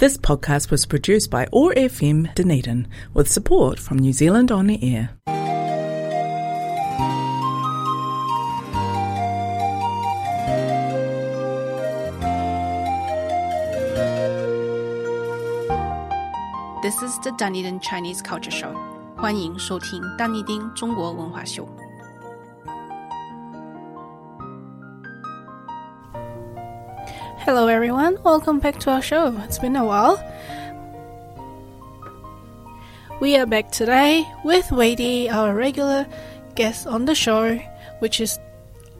This podcast was produced by OAR FM Dunedin with support from New Zealand On the Air. This is the Dunedin Chinese Culture Show. Hello, everyone. Welcome back to our show. It's been a while. We are back today with Wadey, our regular guest on the show, which is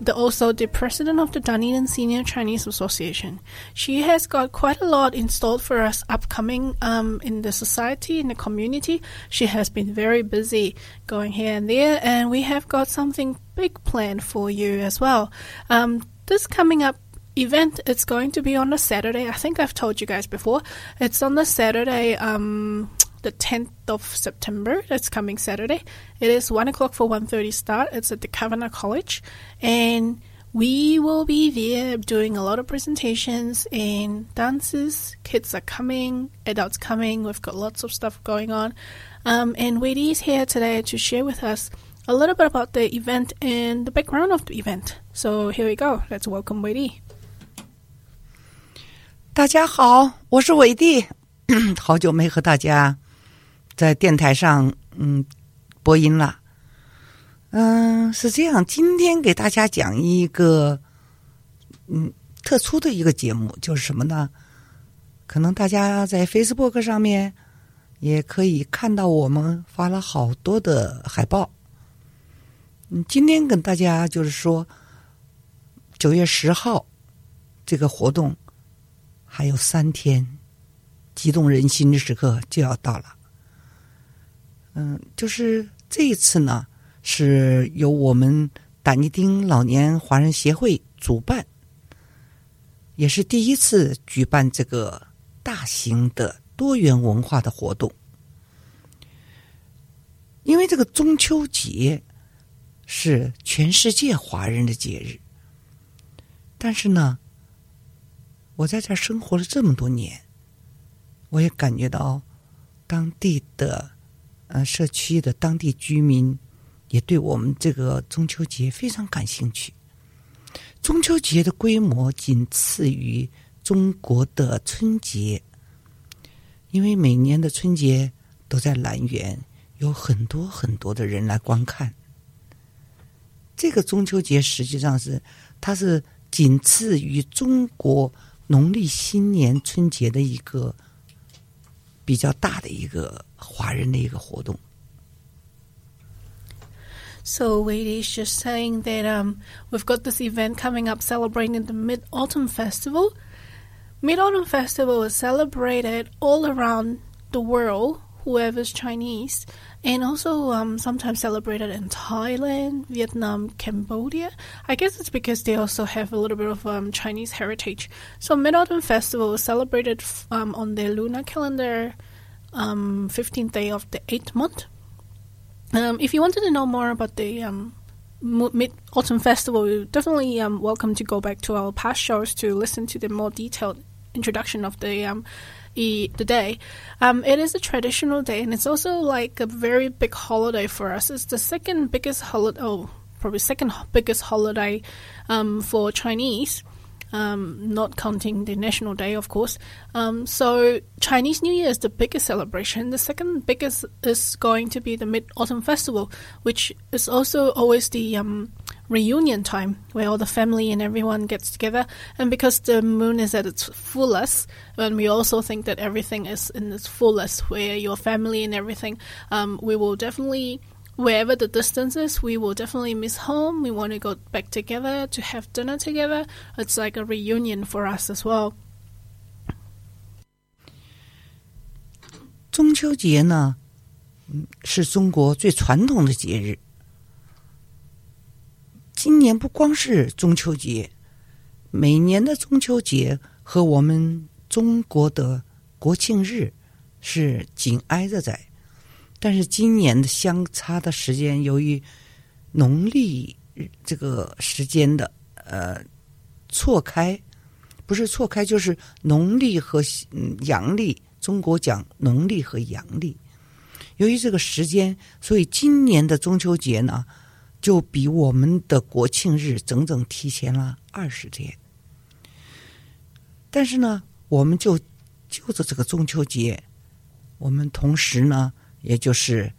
the, also the president of the Dunedin Senior Chinese Association. She has got quite a lot installed for us upcoming um, in the society, in the community. She has been very busy going here and there, and we have got something big planned for you as well. Um, this coming up event it's going to be on a saturday. I think i've told you guys before. It's on the saturday um the 10th of september. That's coming saturday. It is 1 o'clock for 1.30 start. It's at the kavanagh college. And we will be there doing a lot of presentations and dances. Kids are coming adults coming. We've got lots of stuff going on. Um, and Wadey is here today to share with us a little bit about the event and the background of the event. So here we go. Let's welcome Wadey 大家好，我是伟弟，好久没和大家在电台上嗯播音了。嗯，是这样，今天给大家讲一个嗯特殊的一个节目，就是什么呢？可能大家在 Facebook 上面也可以看到我们发了好多的海报。嗯，今天跟大家就是说，九月十号这个活动。还有三天，激动人心的时刻就要到了。嗯，就是这一次呢，是由我们胆尼丁老年华人协会主办，也是第一次举办这个大型的多元文化的活动。因为这个中秋节是全世界华人的节日，但是呢。我在这儿生活了这么多年，我也感觉到当地的呃社区的当地居民也对我们这个中秋节非常感兴趣。中秋节的规模仅次于中国的春节，因为每年的春节都在兰园，有很多很多的人来观看。这个中秋节实际上是它是仅次于中国。农历新年春节的一个比较大的一个华人的一个活动。So Wade is just saying that um, we've got this event coming up celebrating the Mid Autumn Festival. Mid Autumn Festival is celebrated all around the world, whoever's Chinese and also um, sometimes celebrated in Thailand, Vietnam, Cambodia. I guess it's because they also have a little bit of um, Chinese heritage. So Mid Autumn Festival is celebrated um, on the lunar calendar, 15th um, day of the 8th month. Um, if you wanted to know more about the um, Mid Autumn Festival, you're definitely welcome to go back to our past shows to listen to the more detailed introduction of the um the day. Um, it is a traditional day, and it's also like a very big holiday for us. It's the second biggest holiday, oh, probably second biggest holiday um, for Chinese. Um, not counting the National Day, of course. Um, so Chinese New Year is the biggest celebration. The second biggest is going to be the Mid Autumn Festival, which is also always the um, reunion time where all the family and everyone gets together. And because the moon is at its fullest, and we also think that everything is in its fullest, where your family and everything, um, we will definitely Wherever the distance is, we will definitely miss home. We want to go back together to have dinner together. It's like a reunion for us as well. 中秋节呢，是中国最传统的节日。今年不光是中秋节，每年的中秋节和我们中国的国庆日是紧挨着在， 但是今年的相差的时间，由于农历这个时间的呃错开，不是错开，就是农历和嗯阳历，中国讲农历和阳历。由于这个时间，所以今年的中秋节呢，就比我们的国庆日整整提前了二十天。但是呢，我们就就着这个中秋节，我们同时呢，也就是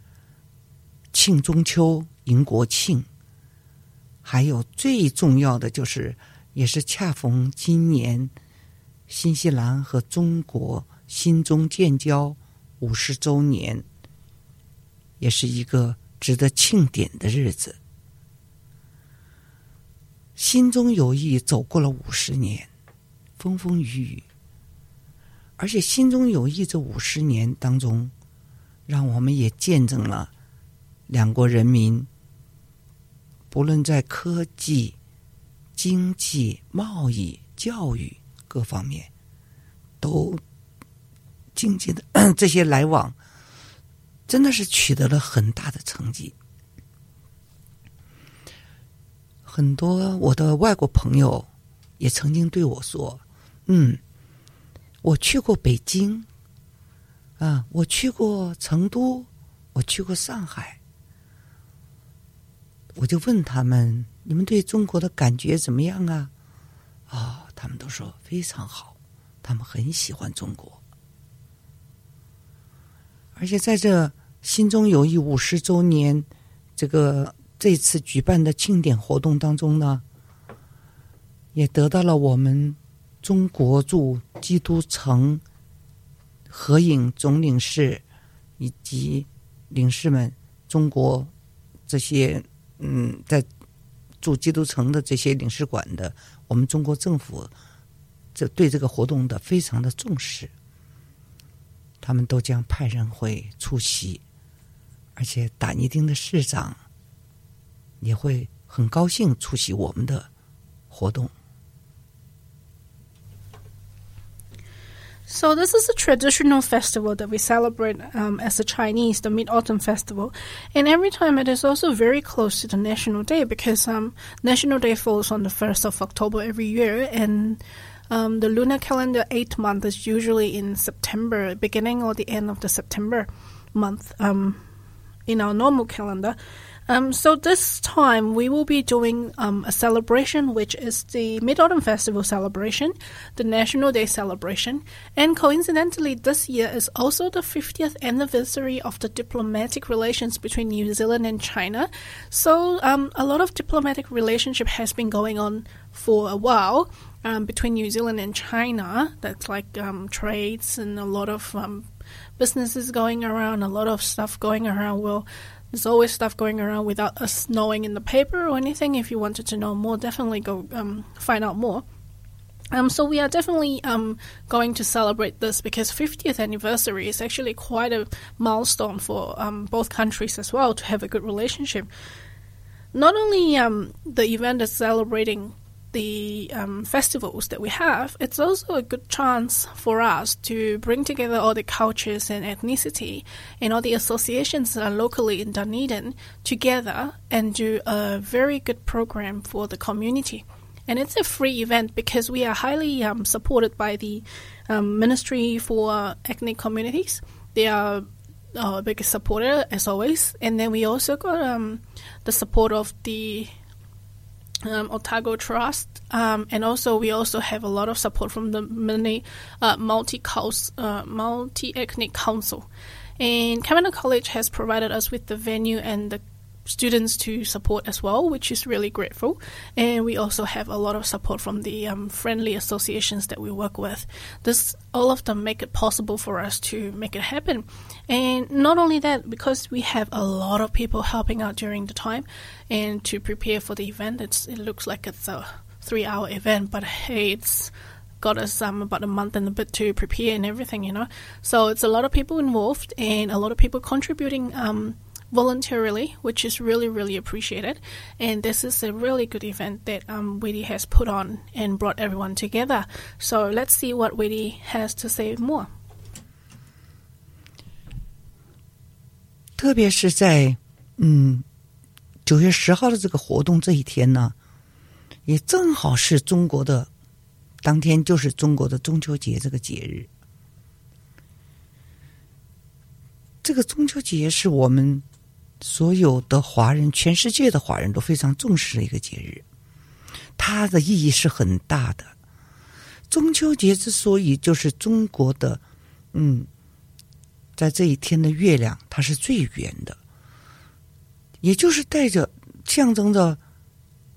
庆中秋、迎国庆。还有最重要的就是，也是恰逢今年新西兰和中国新中建交五十周年，也是一个值得庆典的日子。新中友谊走过了五十年，风风雨雨，而且新中友谊这五十年当中，让我们也见证了两国人民。不论在科技、经济、贸易、教育各方面，都经济的 这些来往，真的是取得了很大的成绩。很多我的外国朋友也曾经对我说：“嗯，我去过北京，啊，我去过成都，我去过上海。”我就问他们：“你们对中国的感觉怎么样啊？”啊，他们都说非常好，他们很喜欢中国。而且在这新中友谊五十周年这个这次举办的庆典活动当中呢，也得到了我们中国驻基督城合影总领事以及领事们，中国这些。嗯，在驻基督城的这些领事馆的，我们中国政府这对这个活动的非常的重视，他们都将派人会出席，而且打尼丁的市长也会很高兴出席我们的活动。So this is a traditional festival that we celebrate um, as a Chinese, the Mid Autumn Festival, and every time it is also very close to the National Day because um, National Day falls on the first of October every year, and um, the lunar calendar eighth month is usually in September, beginning or the end of the September month um, in our normal calendar. Um, so this time we will be doing um, a celebration, which is the Mid Autumn Festival celebration, the National Day celebration, and coincidentally, this year is also the 50th anniversary of the diplomatic relations between New Zealand and China. So um, a lot of diplomatic relationship has been going on for a while. Um, between New Zealand and China, that's like um, trades and a lot of um, businesses going around, a lot of stuff going around. Well, there's always stuff going around without us knowing in the paper or anything. If you wanted to know more, definitely go um, find out more. Um, so we are definitely um, going to celebrate this because 50th anniversary is actually quite a milestone for um, both countries as well to have a good relationship. Not only um, the event is celebrating the um, festivals that we have, it's also a good chance for us to bring together all the cultures and ethnicity and all the associations that are locally in Dunedin together and do a very good program for the community. And it's a free event because we are highly um, supported by the um, Ministry for Ethnic Communities. They are our biggest supporter, as always. And then we also got um, the support of the um, Otago Trust, um, and also we also have a lot of support from the many uh, multi uh, multi ethnic council. And Kavanagh College has provided us with the venue and the students to support as well, which is really grateful. And we also have a lot of support from the um, friendly associations that we work with. This all of them make it possible for us to make it happen. And not only that, because we have a lot of people helping out during the time and to prepare for the event, it looks like it's a three-hour event, but hey, it's got us um, about a month and a bit to prepare and everything, you know. So it's a lot of people involved and a lot of people contributing. Um, voluntarily, which is really, really appreciated. And this is a really good event that um, Witty has put on and brought everyone together. So let's see what Witty has to say more. 特别是在嗯九月十号的这个活动这一天呢，也正好是中国的 当天就是中国的中秋节这个节日。这个中秋节是我们 所有的华人，全世界的华人都非常重视的一个节日，它的意义是很大的。中秋节之所以就是中国的，嗯，在这一天的月亮它是最圆的，也就是带着象征着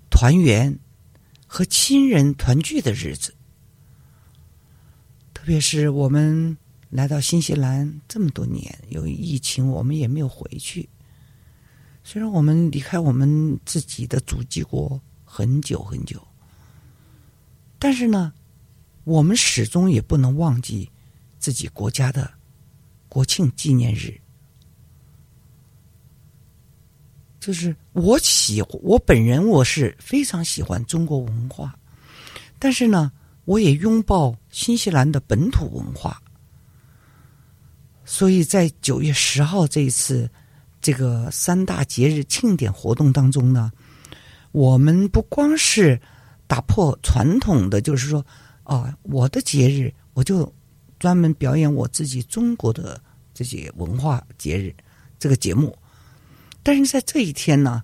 团圆和亲人团聚的日子。特别是我们。来到新西兰这么多年，由于疫情，我们也没有回去。虽然我们离开我们自己的祖籍国很久很久，但是呢，我们始终也不能忘记自己国家的国庆纪念日。就是我喜我本人我是非常喜欢中国文化，但是呢，我也拥抱新西兰的本土文化。所以在九月十号这一次这个三大节日庆典活动当中呢，我们不光是打破传统的，就是说，啊，我的节日我就专门表演我自己中国的这些文化节日这个节目，但是在这一天呢，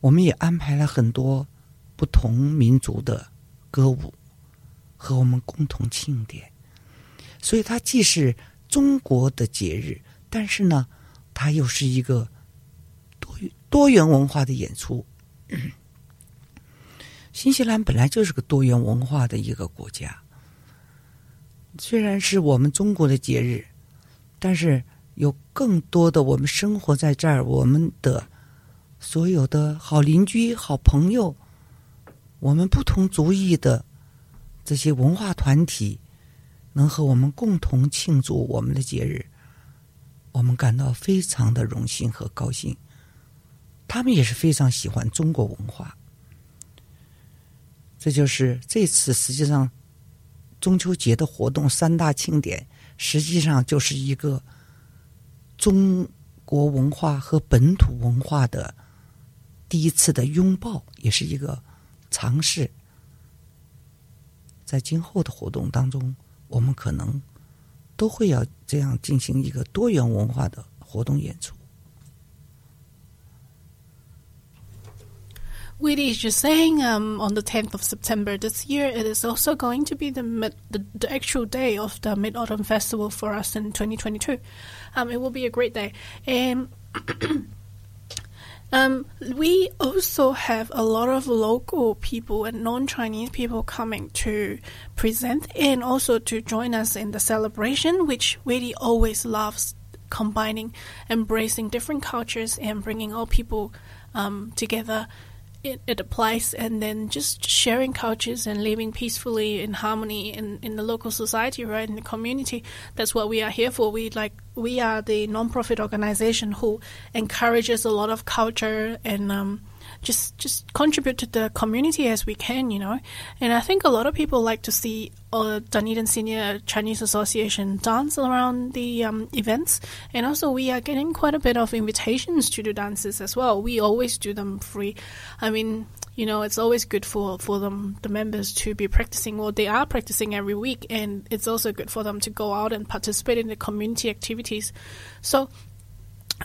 我们也安排了很多不同民族的歌舞和我们共同庆典，所以它既是。中国的节日，但是呢，它又是一个多多元文化的演出。新西兰本来就是个多元文化的一个国家，虽然是我们中国的节日，但是有更多的我们生活在这儿，我们的所有的好邻居、好朋友，我们不同族裔的这些文化团体。能和我们共同庆祝我们的节日，我们感到非常的荣幸和高兴。他们也是非常喜欢中国文化，这就是这次实际上中秋节的活动三大庆典，实际上就是一个中国文化和本土文化的第一次的拥抱，也是一个尝试。在今后的活动当中。我们可能都会要这样进行一个多元文化的活动演出。Weedy is just saying um, on the 10th of September this year, it is also going to be the, mid, the, the actual day of the Mid Autumn Festival for us in 2022. Um, it will be a great day. And Um, we also have a lot of local people and non-Chinese people coming to present and also to join us in the celebration, which really always loves combining, embracing different cultures and bringing all people um, together at a place and then just sharing cultures and living peacefully in harmony in, in the local society, right, in the community. That's what we are here for. We like we are the non-profit organization who encourages a lot of culture and um, just just contribute to the community as we can, you know. And I think a lot of people like to see uh, Dunedin Senior Chinese Association dance around the um, events, and also we are getting quite a bit of invitations to do dances as well. We always do them free. I mean, you know, it's always good for, for them, the members to be practicing. Well, they are practicing every week, and it's also good for them to go out and participate in the community activities. So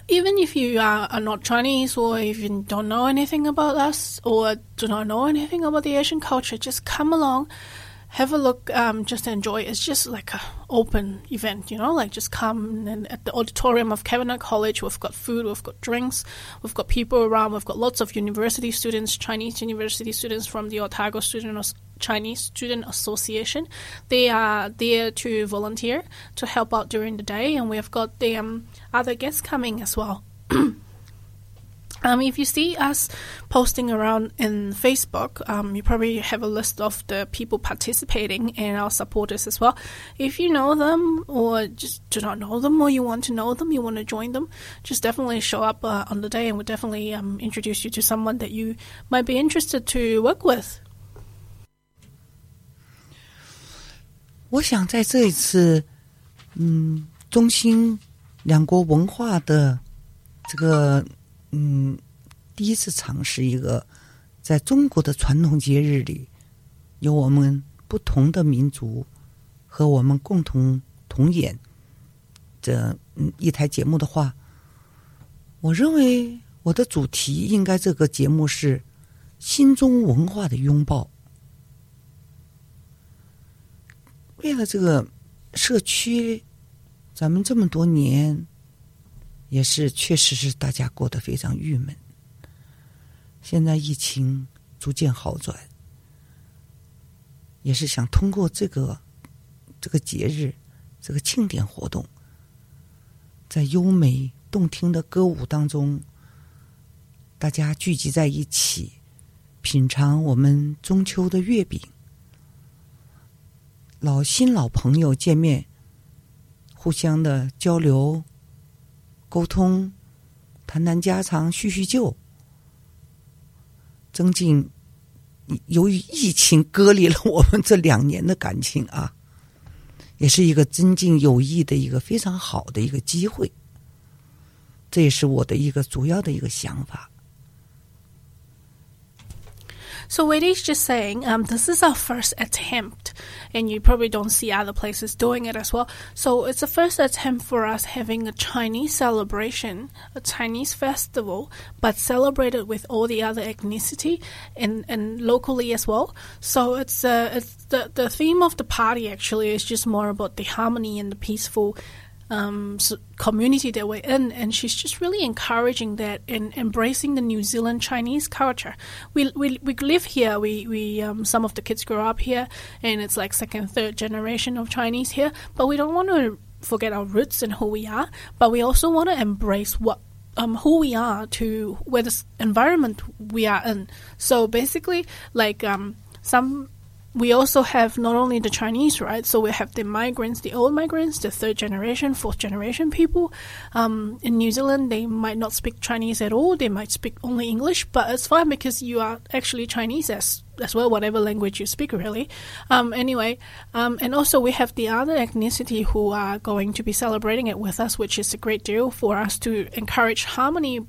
even if you are, are, not Chinese or if you don't know anything about us or do not know anything about the Asian culture, just come along, have a look, um, just enjoy. It's just like an open event, you know, like just come and at the auditorium of Kavanagh College, we've got food, we've got drinks, we've got people around, we've got lots of university students, Chinese university students from the Otago Student Chinese Student Association. They are there to volunteer to help out during the day, and we've got the um, other guests coming as well. Um, if you see us posting around in Facebook, um, you probably have a list of the people participating and our supporters as well. If you know them or just do not know them or you want to know them, you want to join them, just definitely show up uh, on the day and we'll definitely um, introduce you to someone that you might be interested to work with. 我想在这一次，嗯，中新两国文化的这个，嗯，第一次尝试一个在中国的传统节日里，由我们不同的民族和我们共同同演这一台节目的话，我认为我的主题应该这个节目是心中文化的拥抱。为了这个社区，咱们这么多年也是确实是大家过得非常郁闷。现在疫情逐渐好转，也是想通过这个这个节日、这个庆典活动，在优美动听的歌舞当中，大家聚集在一起，品尝我们中秋的月饼。老新老朋友见面，互相的交流、沟通、谈谈家常、叙叙旧，增进。由于疫情隔离了我们这两年的感情啊，也是一个增进友谊的一个非常好的一个机会。这也是我的一个主要的一个想法。So Wadi's just saying, um, this is our first attempt, and you probably don't see other places doing it as well. So it's the first attempt for us having a Chinese celebration, a Chinese festival, but celebrated with all the other ethnicity and, and locally as well. So it's uh, it's the the theme of the party actually is just more about the harmony and the peaceful um, community that we're in, and she's just really encouraging that and embracing the New Zealand Chinese culture. We we, we live here. We we um, some of the kids grow up here, and it's like second, third generation of Chinese here. But we don't want to forget our roots and who we are. But we also want to embrace what um, who we are to where the environment we are in. So basically, like um, some we also have not only the Chinese, right? So we have the migrants, the old migrants, the third generation, fourth generation people. Um, in New Zealand, they might not speak Chinese at all. They might speak only English, but it's fine because you are actually Chinese as as well, whatever language you speak, really. Um, anyway, um, and also we have the other ethnicity who are going to be celebrating it with us, which is a great deal for us to encourage harmony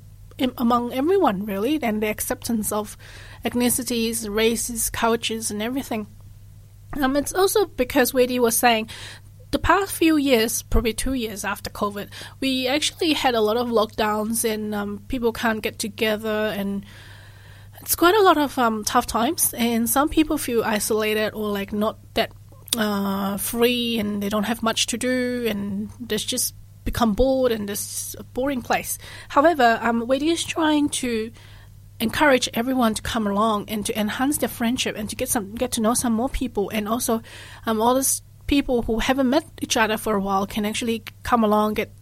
among everyone, really, and the acceptance of ethnicities, races, cultures, and everything. Um, it's also because Wady was saying the past few years, probably two years after COVID, we actually had a lot of lockdowns and um, people can't get together and it's quite a lot of um, tough times and some people feel isolated or like not that uh, free and they don't have much to do and there's just become bored and this boring place. However, um, Wady is trying to encourage everyone to come along and to enhance their friendship and to get some get to know some more people. And also um, all those people who haven't met each other for a while can actually come along get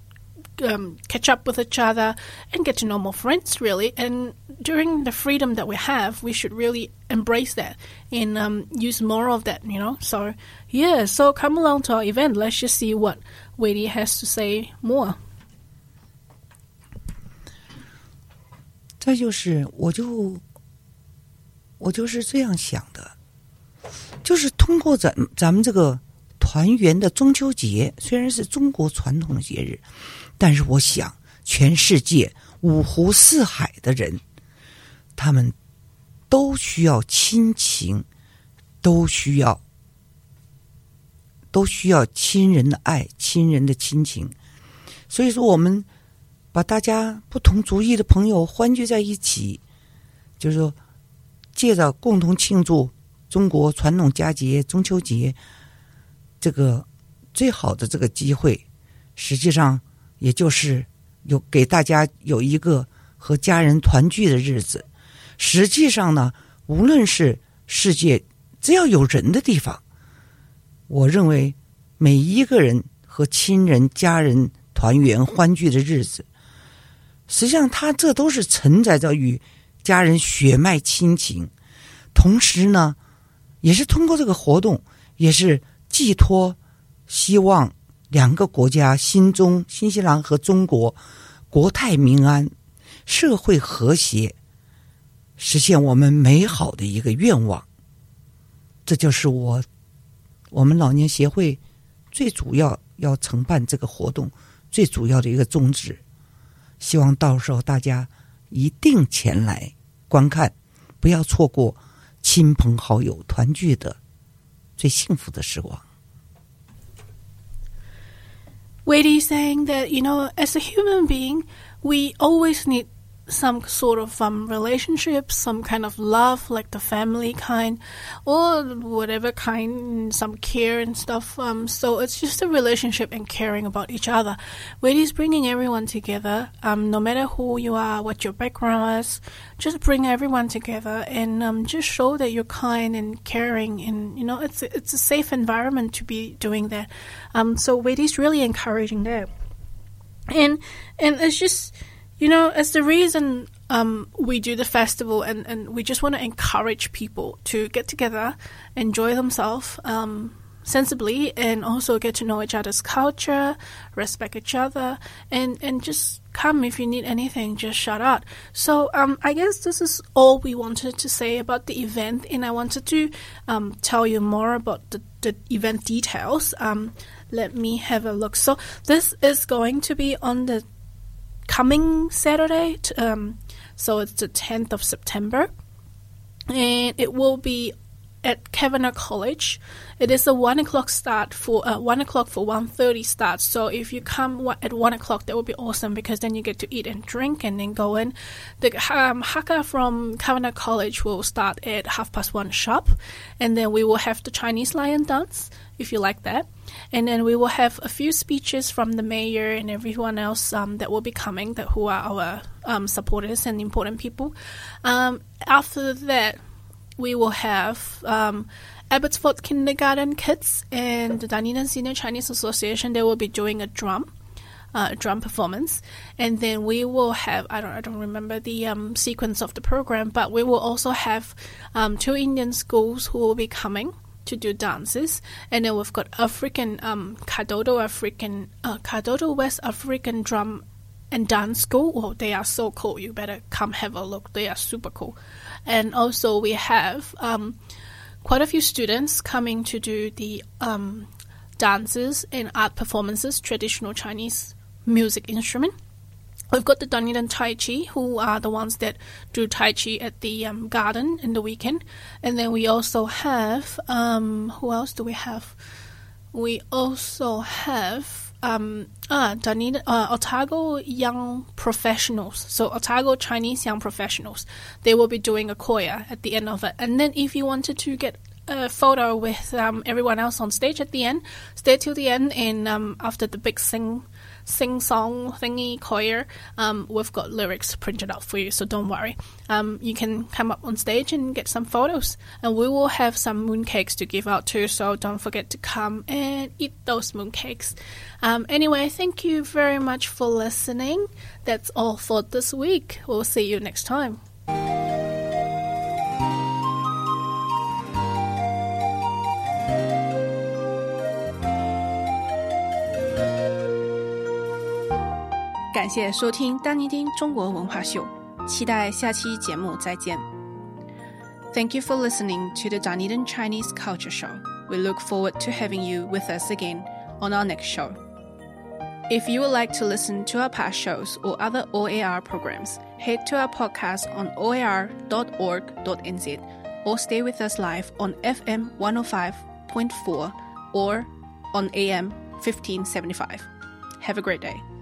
um, catch up with each other and get to know more friends really. And during the freedom that we have we should really embrace that and um, use more of that you know? So yeah. So come along to our event. Let's just see what Wady has to say more 再就是，我就我就是这样想的，就是通过咱咱们这个团圆的中秋节，虽然是中国传统的节日，但是我想，全世界五湖四海的人，他们都需要亲情，都需要都需要亲人的爱，亲人的亲情，所以说我们。把大家不同族裔的朋友欢聚在一起，就是说，借着共同庆祝中国传统佳节中秋节这个最好的这个机会，实际上也就是有给大家有一个和家人团聚的日子。实际上呢，无论是世界只要有人的地方，我认为每一个人和亲人家人团圆欢聚的日子。实际上，他这都是承载着与家人血脉亲情，同时呢，也是通过这个活动，也是寄托希望两个国家心中新西兰和中国国泰民安、社会和谐，实现我们美好的一个愿望。这就是我我们老年协会最主要要承办这个活动最主要的一个宗旨。希望到时候大家一定前来观看，不要错过亲朋好友团聚的最幸福的时光。Wadey saying that you know, as a human being, we always need some sort of um, relationship, some kind of love, like the family kind, or whatever kind, some care and stuff. Um, so it's just a relationship and caring about each other. Wadey's bringing everyone together, um, no matter who you are, what your background is, just bring everyone together and um, just show that you're kind and caring, and you know, it's a, it's a safe environment to be doing that. Um, so Wadey's really encouraging that, and and it's just you know, it's the reason um, we do the festival, and, and we just want to encourage people to get together, enjoy themselves um, sensibly, and also get to know each other's culture, respect each other, and, and just come if you need anything, just shout out. So um, I guess this is all we wanted to say about the event, and I wanted to um, tell you more about the, the event details. Um, let me have a look. So this is going to be on the coming Saturday. Um, so it's the 10th of September. And it will be at Kavanagh College. It is a 1 o'clock start for, uh, 1 o'clock for 1.30 start. So if you come at 1 o'clock, that would be awesome because then you get to eat and drink and then go in. The um, haka from Kavanagh College will start at half past 1 sharp. And then we will have the Chinese lion dance, if you like that. And then we will have a few speeches from the mayor and everyone else um, that will be coming, that who are our um, supporters and important people. Um, after that, we will have um, Abbotsford Kindergarten kids and the Dunedin Senior Chinese Association. They will be doing a drum. Uh, drum performance, and then we will have I don't I don't remember the um, sequence of the program, but we will also have um, two Indian schools who will be coming to do dances, and then we've got African um, Kadodo African uh, Kadodo West African drum and dance school. Oh, they are so cool. You better come have a look. They are super cool. And also we have um, quite a few students coming to do the um, dances and art performances, traditional Chinese music instrument. We've got the Dunedin Tai Chi, who are the ones that do Tai Chi at the um, garden in the weekend. And then we also have, um, who else do we have? We also have um, ah, Dunedin, uh, Otago Young Professionals. So Otago Chinese Young Professionals. They will be doing a choir at the end of it. And then if you wanted to get a photo with um, everyone else on stage at the end, stay till the end. And um, after the big sing sing song thingy choir, um, we've got lyrics printed out for you, so don't worry. Um, you can come up on stage and get some photos, and we will have some mooncakes to give out too, so don't forget to come and eat those mooncakes. Um, anyway, thank you very much for listening. That's all for this week. We'll see you next time. 感谢收听丹尼丁中国文化秀，期待下期节目再见。Thank you for listening to the Dunedin Chinese Culture Show. We look forward to having you with us again on our next show. If you would like to listen to our past shows or other OAR programs, head to our podcast on oar.org.nz or stay with us live on FM 105.4 or on AM 1575. Have a great day.